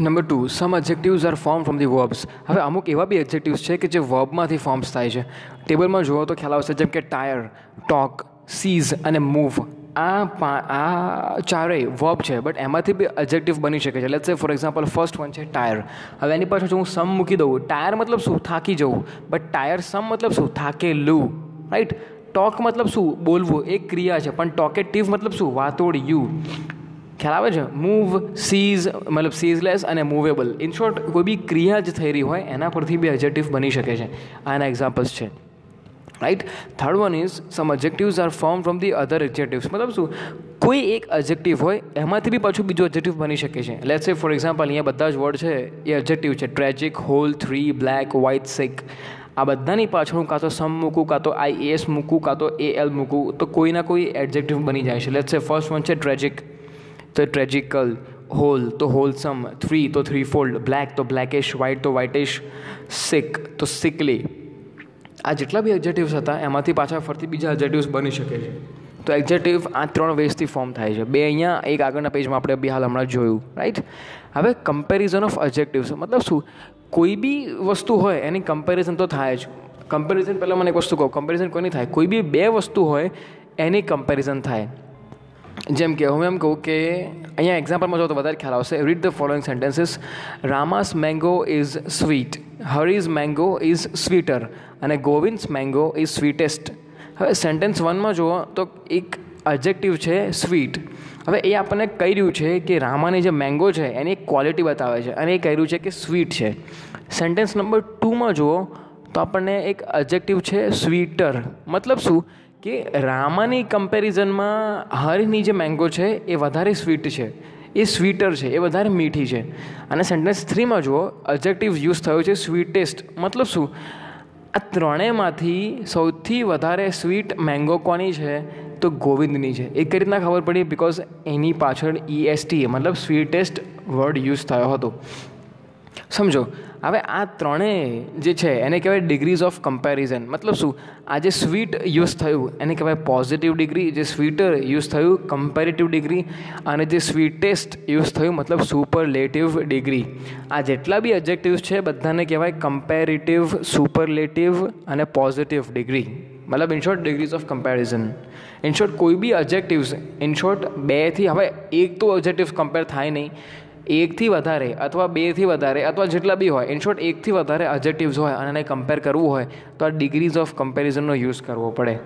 Number two some adjectives are form from the verbs હવે અમુક એવા બી એડજેક્ટિવ્સ છે કે જે વર્બમાંથી ફોર્મ્સ થાય છે. ટેબલમાં જુઓ તો ખ્યાલ આવશે જેમ કે ટાયર ટોક સીઝ અને મૂવ આ પા આ ચારેય વર્બ છે બટ એમાંથી બી એડજેક્ટિવ બની શકે છે. Let's say for example first one છે ટાયર હવે એની પાછળ જો હું સમ મૂકી દઉં ટાયર મતલબ શું? થાકી જવું. બટ ટાયર સમ મતલબ શું? થાકેલું. રાઈટ ટોક મતલબ શું? બોલવું. એક ક્રિયા છે. પણ ટોકેટિવ મતલબ શું? વાતોડિયું. ખ્યાલ આવે છે? મૂવ સીઝ મતલબ સીઝલેસ અને મૂવેબલ ઇન શોર્ટ કોઈ બી ક્રિયા જ થઈ રહી હોય, એના પરથી બી એડજેક્ટિવ બની શકે છે. આના એક્ઝામ્પલ્સ છે. Right third one is some adjectives are form from the other adjectives મતલબ શું? કોઈ એક એડજેક્ટિવ હોય, એમાંથી બી પાછું બીજું એડજેક્ટિવ બની શકે છે. લેટ્સ સે ફોર એક્ઝામ્પલ અહીંયા બધા જ વર્ડ છે, એ એડજેક્ટિવ છે. Tragic whole three black white sick આ બધાની પાછળ હું કાં તો સમ મૂકું, કાં તો આઈ એસ મૂકું, કાં તો એ એલ મૂકું, તો કોઈના કોઈ એડજેક્ટિવ બની જાય છે. લેટ્સ સે ફર્સ્ટ વન છે ટ્રેજિક તો ટ્રેજિકલ હોલ તો હોલસમ થ્રી તો થ્રી ફોલ્ડ બ્લેક તો બ્લેકિશ વ્હાઇટ તો વ્હાઇટિશ સિક તો સિકલી આ જેટલા બી એક્ઝેટિવ્સ હતા, એમાંથી પાછા ફરતી બીજા એક્ઝેટિવ્સ બની શકે છે. તો એક્ઝેટિવ આ ત્રણ વેઝથી ફોર્મ થાય છે. બે અહીંયા, એક આગળના પેજમાં આપણે બી હાલ હમણાં જોયું રાઈટ હવે કમ્પેરિઝન ઓફ એક્ઝેક્ટિવ્સ મતલબ શું? કોઈ બી વસ્તુ હોય, એની કમ્પેરિઝન તો થાય જ. કમ્પેરિઝન પહેલાં મને એક વસ્તુ કહો કમ્પેરિઝન કોની થાય? કોઈ બી બે વસ્તુ હોય, એની કમ્પેરિઝન થાય. જેમ કે હું એમ કહું કે અહીંયા એક્ઝામ્પલમાં જો તો વધારે ખ્યાલ આવશે. Read the following sentences Rama's mango is sweet Hari's mango is sweeter અને ગોવિંદ્સ મેંગો ઇઝ સ્વીટેસ્ટ હવે સેન્ટેન્સ વનમાં જુઓ તો એક એડજેક્ટિવ છે સ્વીટ હવે એ આપણને કહી રહ્યું છે કે રામાની જે મેંગો છે, એની એક ક્વોલિટી બતાવે છે અને એ કહી રહ્યું છે કે સ્વીટ છે. સેન્ટેન્સ નંબર ટુમાં જુઓ તો આપણને એક એડજેક્ટિવ છે સ્વીટર મતલબ શું? કે રામાની કમ્પેરિઝનમાં હરીની જે મેંગો છે, એ વધારે સ્વીટ છે. એ સ્વીટર છે, એ વધારે મીઠી છે. અને સેન્ટેન્સ થ્રીમાં જુઓ અબ્જેક્ટિવ યુઝ થયો છે સ્વીટેસ્ટ મતલબ શું? આ ત્રણેયમાંથી સૌથી વધારે સ્વીટ મેંગો કોની છે? તો ગોવિંદની છે. એ કઈ રીતના ખબર પડી બિકોઝ એની પાછળ ઈએસટી મતલબ સ્વીટેસ્ટ વર્ડ યુઝ થયો હતો. સમજો હવે આ ત્રણેય જે છે, એને કહેવાય ડિગ્રીઝ ઓફ કમ્પેરિઝન મતલબ શું? આ જે સ્વીટ યુઝ થયું, એને કહેવાય પોઝિટિવ ડિગ્રી જે સ્વીટર યુઝ થયું કમ્પેરેટિવ ડિગ્રી અને જે સ્વીટેસ્ટ યુઝ થયું, મતલબ સુપરલેટિવ ડિગ્રી આ જેટલા બી એડજેક્ટિવ્સ છે, બધાને કહેવાય કમ્પેરેટિવ સુપરલેટિવ અને પોઝિટિવ ડિગ્રી મતલબ in short degrees of comparison in short કોઈ બી ઓબ્જેક્ટિવ્સ ઇન શોર્ટ બેથી હવે એક તો એડજેક્ટિવ્સ કમ્પેર થાય નહીં. એકથી વધારે અથવા બેથી વધારે અથવા જેટલા બી હોય ઇન શોર્ટ એકથી વધારે એડજેક્ટિવ્સ હોય અને એને કમ્પેર કરવું હોય, તો આ ડિગ્રીઝ ઓફ કમ્પેરિઝનનો યુઝ કરવો પડે.